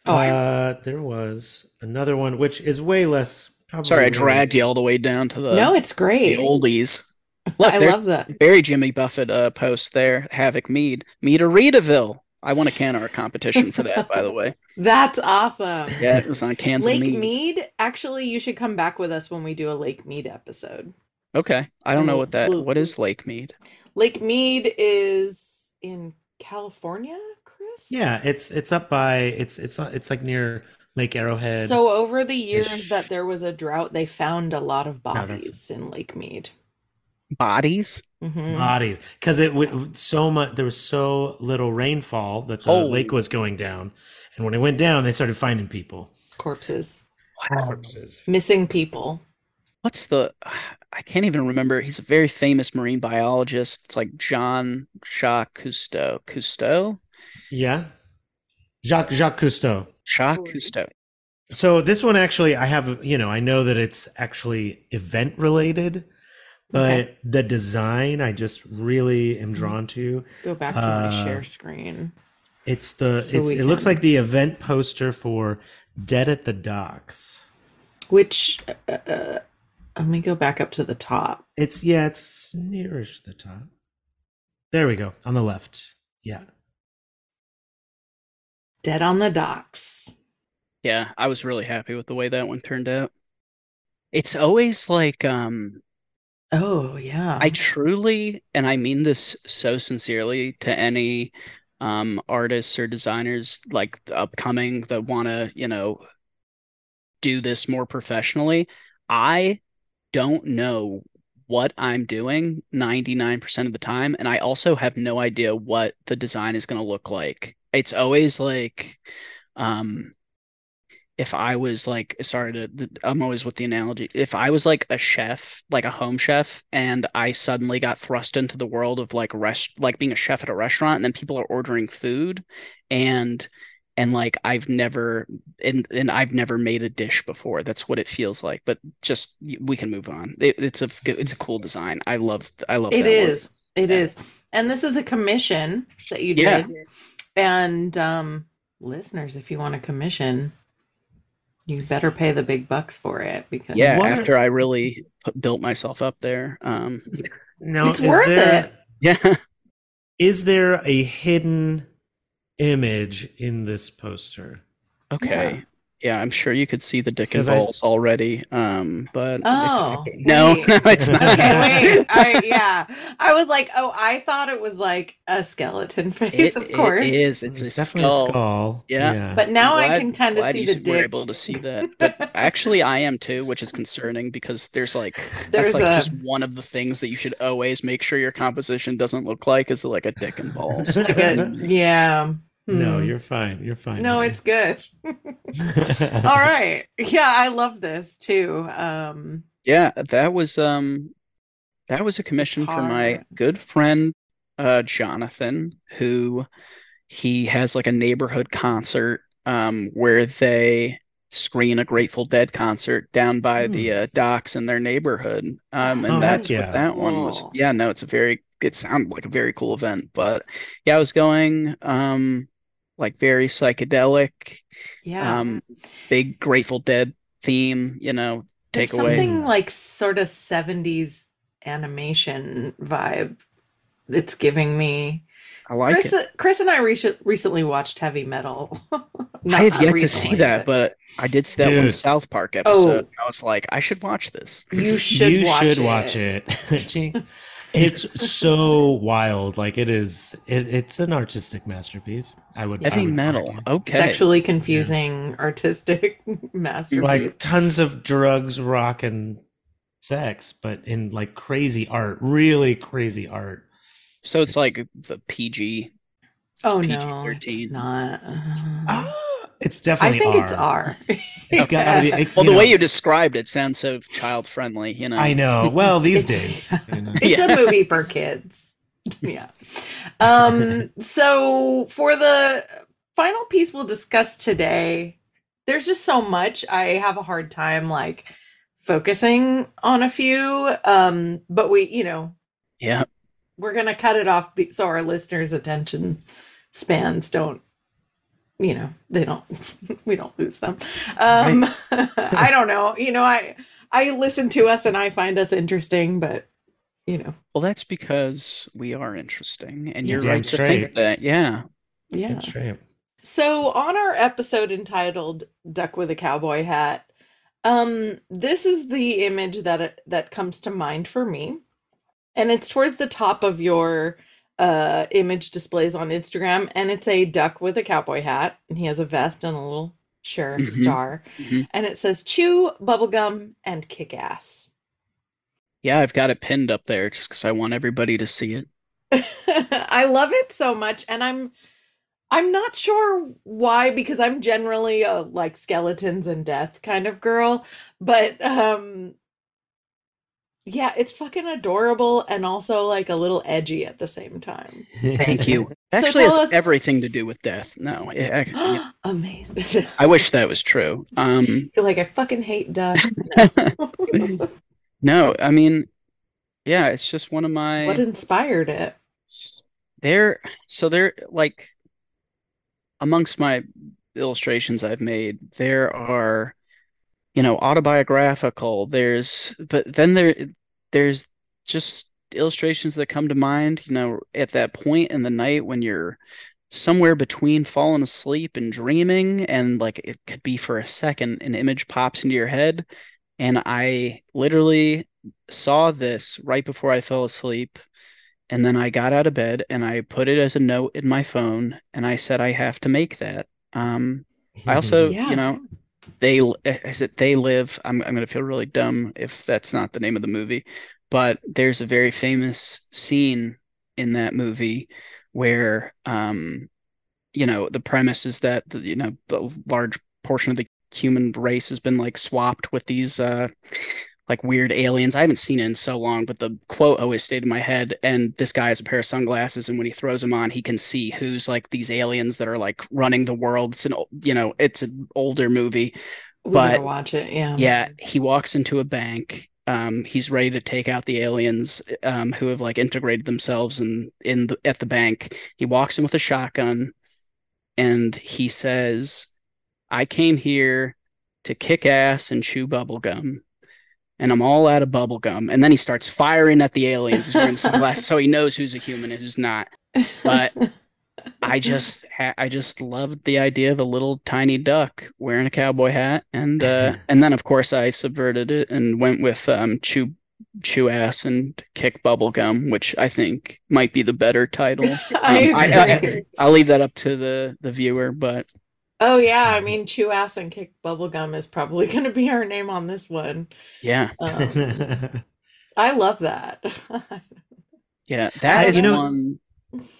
Oh, I- uh, there was another one which is way less. Probably Sorry, I dragged less- you all the way down to the no, it's great the oldies. Look, I love that. very Jimmy Buffett uh, post there. Havoc Mead, Mead or Reedaville. I won a can art competition for that, by the way. That's awesome. Yeah, it was on cans Lake mead. Mead, actually, you should come back with us when we do a Lake Mead episode. Okay, I don't know what that. What is Lake Mead? Lake Mead is in California, Chris? Yeah, it's it's up by it's it's it's like near Lake Arrowhead. So over the years that there was a drought, they found a lot of that's- bodies in Lake Mead. Bodies? Mhm. bodies because it w- so much there was so little rainfall that the Holy- lake was going down and when it went down they started finding people Corpses. corpses Missing people. What's the? I can't even remember. He's a very famous marine biologist. It's like John Jacques Cousteau. Cousteau? yeah jacques jacques cousteau Jacques Cousteau. so this one actually i have you know i know that it's actually event related but Okay. the design i just really am drawn to Go back to my Uh, share screen. It's the So it's, we it looks like the event poster for Dead at the Docks. Which uh, uh, let me go back up to the top. It's yeah, it's nearish the top. There we go. On the left. Yeah. Dead on the docks. Yeah, I was really happy with the way that one turned out. It's always like um Oh yeah. I truly, and I mean this so sincerely to any um artists or designers like upcoming that want to, you know, do this more professionally. I don't know what I'm doing 99% of the time, and I also have no idea what the design is going to look like. It's always like um if I was like, sorry to, I'm always with the analogy. If I was like a chef, like a home chef, and I suddenly got thrust into the world of like rest, like being a chef at a restaurant, and then people are ordering food, and and like I've never and and I've never made a dish before. That's what it feels like. But just we can move on. It, it's a it's a cool design. I love I love It work. It Yeah. is. And this is a commission that you Yeah. did. And um listeners, if you want a commission, you better pay the big bucks for it because Yeah, What after I really put, built myself up there. Um, Now It's is worth there it. yeah. is there a hidden image in this poster? Okay. Yeah, I'm sure you could see the dick and 'Cause I- balls already. Um, but Oh, if- no, no, it's not. Okay, wait. I, yeah. I was like, oh, I thought it was like a skeleton face, It- of course. it is. It's, a definitely skull. a skull. Yeah. But now I can kind of see you the were dick. able to see that. But actually, I am too, which is concerning because there's like There's that's like a- just one of the things that you should always make sure your composition doesn't look like is like a dick and balls. Like a- yeah. No, Hmm. you're fine. You're fine. No, honey. it's good. All right. Yeah, I love this too. Um Yeah, that was um that was a commission for my good friend uh Jonathan, who he has like a neighborhood concert um where they screen a Grateful Dead concert down by the uh, docks in their neighborhood. Um and Oh, that's yeah. what that one was. Yeah, no, it's a very it sounded like a very cool event, but yeah, I was going um like very psychedelic, yeah. um big Grateful Dead theme, you know, There's take away. something like sort of 70s animation vibe that's giving me. I like Chris, it. Chris and I re- recently watched Heavy Metal. I have yet to see that, but I did see that one South Park episode. Oh. I was like, I should watch this. you should you watch should it. watch it. Jinx. it's so wild. Like it is. It, it's an artistic masterpiece. I would. I Heavy would metal. argue. Okay. Sexually confusing artistic masterpiece. Like tons of drugs, rock, and sex, but in like crazy art. Really crazy art. So it's like the PG. oh it's no, PG-13. it's not. Ah, it's definitely. I think R. it's R. It's gotta be. it- Well, the know, way you described it sounds so child friendly, you know. I know. Well, these It's- days. you know. It's Yeah. a movie for kids. Yeah. Um, so for the final piece we'll discuss today, there's just so much. I have a hard time like focusing on a few. Um, but we, you know, Yeah. we're gonna cut it off so our listeners' attention spans don't you know they don't we don't lose them um i don't know you know i i listen to us and i find us interesting but you know Well, that's because we are interesting, and Yeah. you're Damn right to think that. Yeah. yeah Good straight. so on our episode entitled duck with a cowboy hat um this is the image that that comes to mind for me and it's towards the top of your uh image displays on Instagram and it's a duck with a cowboy hat and he has a vest and a little sheriff Mhm. star Mhm. and it says chew bubblegum and kick ass Yeah, I've got it pinned up there just because I want everybody to see it. I love it so much and I'm I'm not sure why because I'm generally a like skeletons and death kind of girl but um yeah it's fucking adorable and also like a little edgy at the same time Thank you. It So actually has us- everything to do with death. No, it, I, yeah, amazing I wish that was true. Um, You're like I fucking hate ducks no, I mean, yeah, it's just one of my. what inspired it They're so they're like amongst my illustrations I've made, there are, you know, autobiographical. There's, but then there, there's just illustrations that come to mind, you know, at that point in the night when you're somewhere between falling asleep and dreaming, and like it could be for a second, an image pops into your head. And I literally saw this right before I fell asleep. And then I got out of bed and I put it as a note in my phone and I said, I have to make that. Um, I also, Yeah. you know, they is it they live. I'm I'm gonna feel really dumb if that's not the name of the movie, but there's a very famous scene in that movie where um, you know, the premise is that the, you know, the large portion of the human race has been like swapped with these uh like weird aliens. I haven't seen it in so long, but the quote always stayed in my head. And this guy has a pair of sunglasses, and when he throws them on, he can see who's like these aliens that are like running the world. It's an, you know, it's an older movie. We But- watch it. Yeah. Yeah, he walks into a bank. Um, he's ready to take out the aliens um, who have like integrated themselves in in the, at the bank. He walks in with a shotgun, and he says, "I came here to kick ass and chew bubble gum." And I'm all out of bubble gum. And then he starts firing at the aliens. He's wearing sunglasses, so he knows who's a human and who's not. But I just I just loved the idea of a little tiny duck wearing a cowboy hat and uh and then of course I subverted it and went with um chew chew ass and kick bubble gum which I think might be the better title. I Um, I- I'll leave that up to the the viewer but Oh yeah, I mean, chew ass and kick bubblegum is probably going to be our name on this one. yeah Um, I love that. yeah that I- is you know- one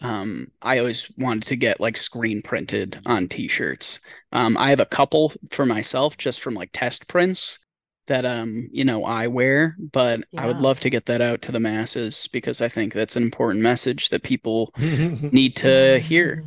um I always wanted to get like screen printed on t-shirts. Um I have a couple for myself just from like test prints that um you know I wear, but I would love to get that out to the masses because I think that's an important message that people need to hear.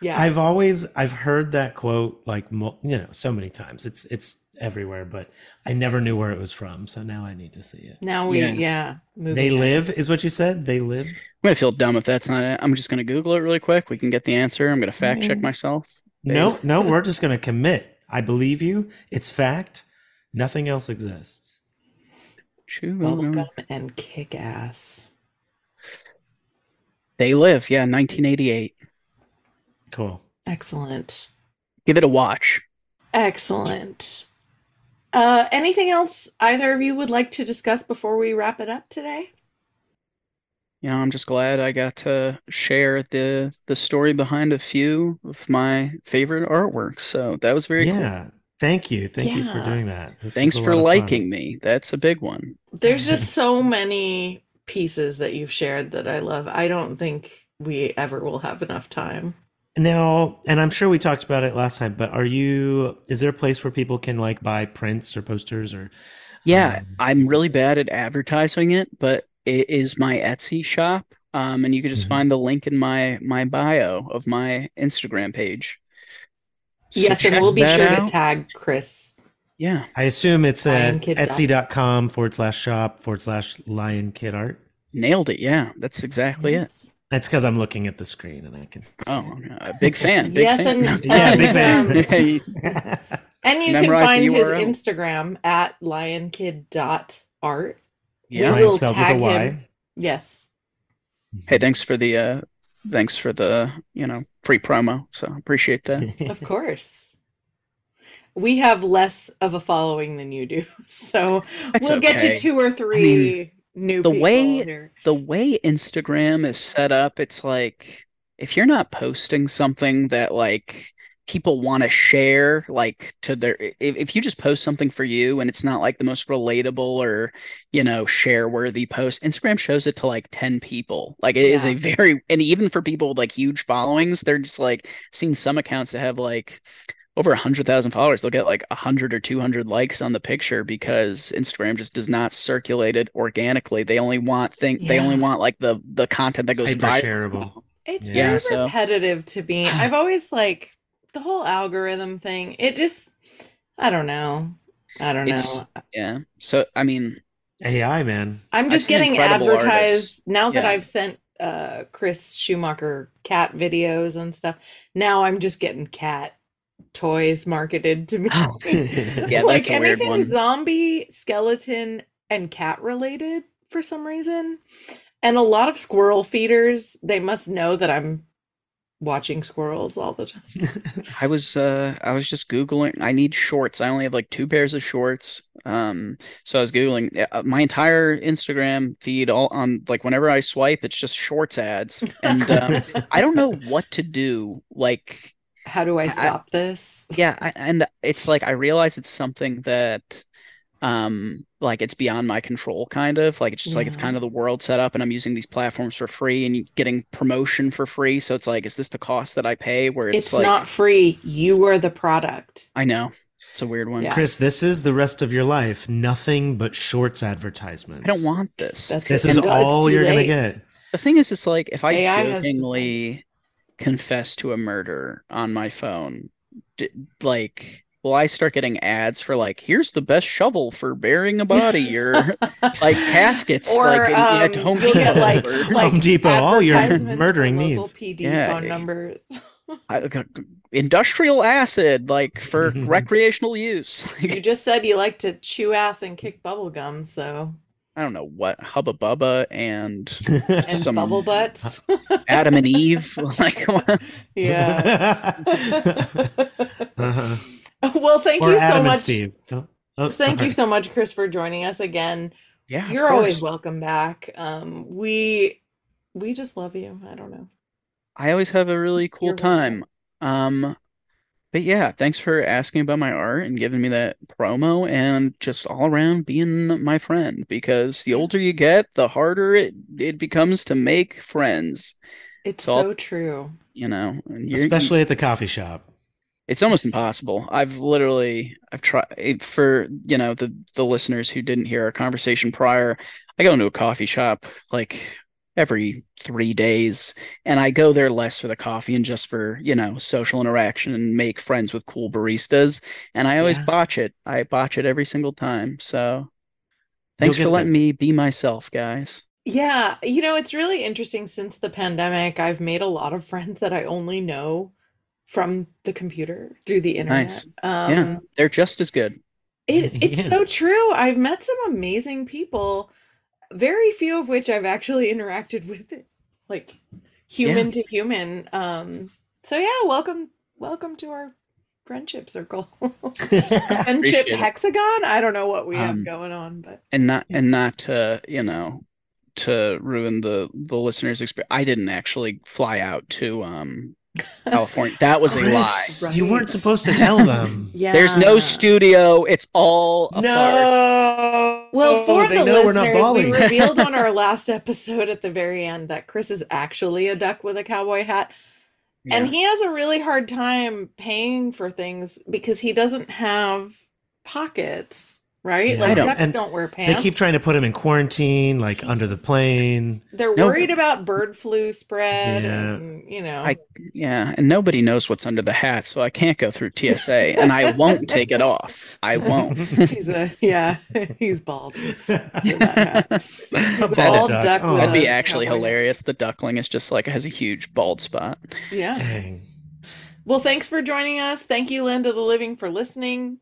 Yeah. I've always I've heard that quote like you know so many times. It's it's everywhere, but I never knew where it was from. So now I need to see it. now we, Yeah. yeah. movie They time. live is what you said. They live. I'm gonna feel dumb if that's not it. I'm just gonna Google it really quick. We can get the answer. I'm gonna fact check Mhm. myself. They- No, no, we're just gonna commit. I believe you. It's fact. Nothing else exists. Chew bubblegum. Bubblegum and kick ass. They live, yeah, 1988. Cool. Excellent. Give it a watch. Excellent. Uh, anything else either of you would like to discuss before we wrap it up today? You know, I'm just glad I got to share the the story behind a few of my favorite artworks. So that was very cool. yeah. Thank you. Thank you for doing that. This Thanks for lot fun. liking me. That's a big one. There's just so many pieces that you've shared that I love. I don't think we ever will have enough time. Now, and I'm sure we talked about it last time, but are you is there a place where people can like buy prints or posters or Yeah, Um, I'm really bad at advertising it, but it is my Etsy shop. Um, and you can just Mhm. find the link in my my bio of my Instagram page. So yes, and we'll be that sure to tag Chris. Yeah, I assume it's at Lyonkid dot- etsy.com forward slash shop forward slash lion kid art. nailed it. Yeah, that's exactly it. Yes. That's because I'm looking at the screen and I can see Oh, a big fan. Big Yes, fan. and- Yeah, big fan. Yeah. And you Memorize can find his Instagram at lyonkid.art. yeah. We'll Lion spelled with a tag Y. him. Yes. Hey, thanks for the uh thanks for the, you know, free promo. So appreciate that. Of course. We have less of a following than you do. So That's we'll get you two or three new the way- here. The way Instagram is set up, it's like if you're not posting something that like people want to share like to their if, if you just post something for you and it's not like the most relatable or you know share worthy post instagram shows it to like 10 people like it is Yeah. a very and even for people with like huge followings they're just like seeing some accounts that have like over 100,000 followers they'll get like 100 or 200 likes on the picture because instagram just does not circulate it organically they only want thing they only want like the the content that goes Hyper viral shareable. It's Yeah, very so- repetitive to me. I've always like the whole algorithm thing. It just, I don't know. I don't It's- know. yeah so i mean AI man. I'm just getting advertised artists. now that Yeah. I've sent uh Chris Schumacher cat videos and stuff. Now I'm just getting cat toys marketed to me. Yeah, like that's a weird anything one. zombie, skeleton, and cat related for some reason. And a lot of squirrel feeders, they must know that I'm watching squirrels all the time. I was uh I was just Googling. I need shorts. I only have like two pairs of shorts. Um, so I was Googling uh, my entire Instagram feed all on like whenever I swipe, it's just shorts ads. And um, I don't know what to do. Like, How do I I- stop this? yeah, I, and it's like I realize it's something that um like it's beyond my control kind of like it's just like it's kind of the world set up and I'm using these platforms for free and getting promotion for free so it's like is this the cost that I pay where it's, It's like not free. You are the product. I know it's a weird one Yeah. Chris, this is the rest of your life. Nothing but shorts advertisements. I don't want this That's This it. is And all you're gonna get. the thing is it's like if I AI has jokingly confess to a murder on my phone d- like will I start getting ads for like here's the best shovel for burying a body or like caskets Or like in, at um, Home you'll get, Depot like- like Home Depot, all your murdering needs. PD Yeah. phone numbers. I- industrial acid like for recreational use you just said you like to chew ass and kick bubble gum, so I don't know what Hubba Bubba and and Some- bubble butts. Adam and Eve like yeah. uh-huh. well, thank Or you so Adam and much. Steve. Oh, oh, Thank you so much, Chris, for joining us again. yeah You're always welcome back. Um, we we just love you. I don't know. I always have a really cool You're welcome. time. Um, but yeah, thanks for asking about my art and giving me that promo and just all around being my friend because the older you get, the harder it it becomes to make friends, It's So so true. you know. Especially at the coffee shop. it's almost impossible. I've literally I've tried eh, for, you know, the the listeners who didn't hear our conversation prior. I go into a coffee shop like every three days, and I go there less for the coffee and just for, you know, social interaction and make friends with cool baristas. And I always Yeah. botch it. I botch it every single time. So thanks for letting there. me be myself, guys. Yeah, you know, it's really interesting since the pandemic. I've made a lot of friends that I only know from the computer through the internet. Nice. Um, Yeah, they're just as good. It, it's Yeah. so true. I've met some amazing people, very few of which I've actually interacted with, like human to human. Um, so yeah, welcome, welcome to our friendship circle, friendship hexagon. I don't know what we have Um, going on, but and not and not to you know to ruin the the listeners experience i didn't actually fly out to um california. That was a lie. Chris, You weren't supposed to tell them. yeah, there's no studio. It's all a farce. no. Well, oh, for they the know we're not listeners, we revealed on our last episode at the very end that Chris is actually a duck with a cowboy hat. And he has a really hard time paying for things because he doesn't have pockets, right? Yeah. Like I don't- ducks and don't wear pants. They keep trying to put him in quarantine, like under the plane. They're No. worried about bird flu spread Yeah. and you know. I- yeah and nobody knows what's under the hat so i can't go through tsa and i won't take it off i won't he's a yeah, he's bald. that hat. He's a bald bald duck. duck Oh. with that'd be actually cowboy hilarious the duckling is just like has a huge bald spot Yeah. Dang. Well, thanks for joining us. Thank you, Land of the Living, for listening.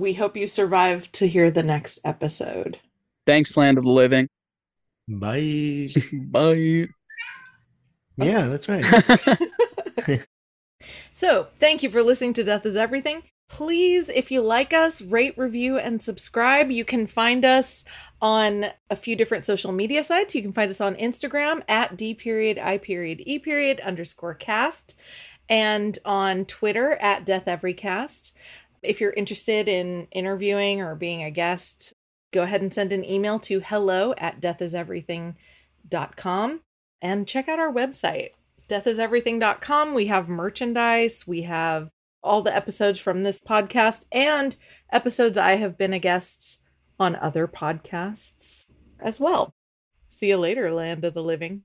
We hope you survive to hear the next episode. thanks land of the living Bye. bye Yeah, that's right. So, thank you for listening to Death is Everything. Please, if you like us, rate, review, and subscribe. You can find us on a few different social media sites. You can find us on Instagram at D period I period E period underscore cast and on Twitter at Death Every Cast. If you're interested in interviewing or being a guest, go ahead and send an email to hello at deathiseverything.com and check out our website deathiseverything.com. We have merchandise, we have all the episodes from this podcast and episodes I have been a guest on other podcasts as well. See you later, Land of the Living.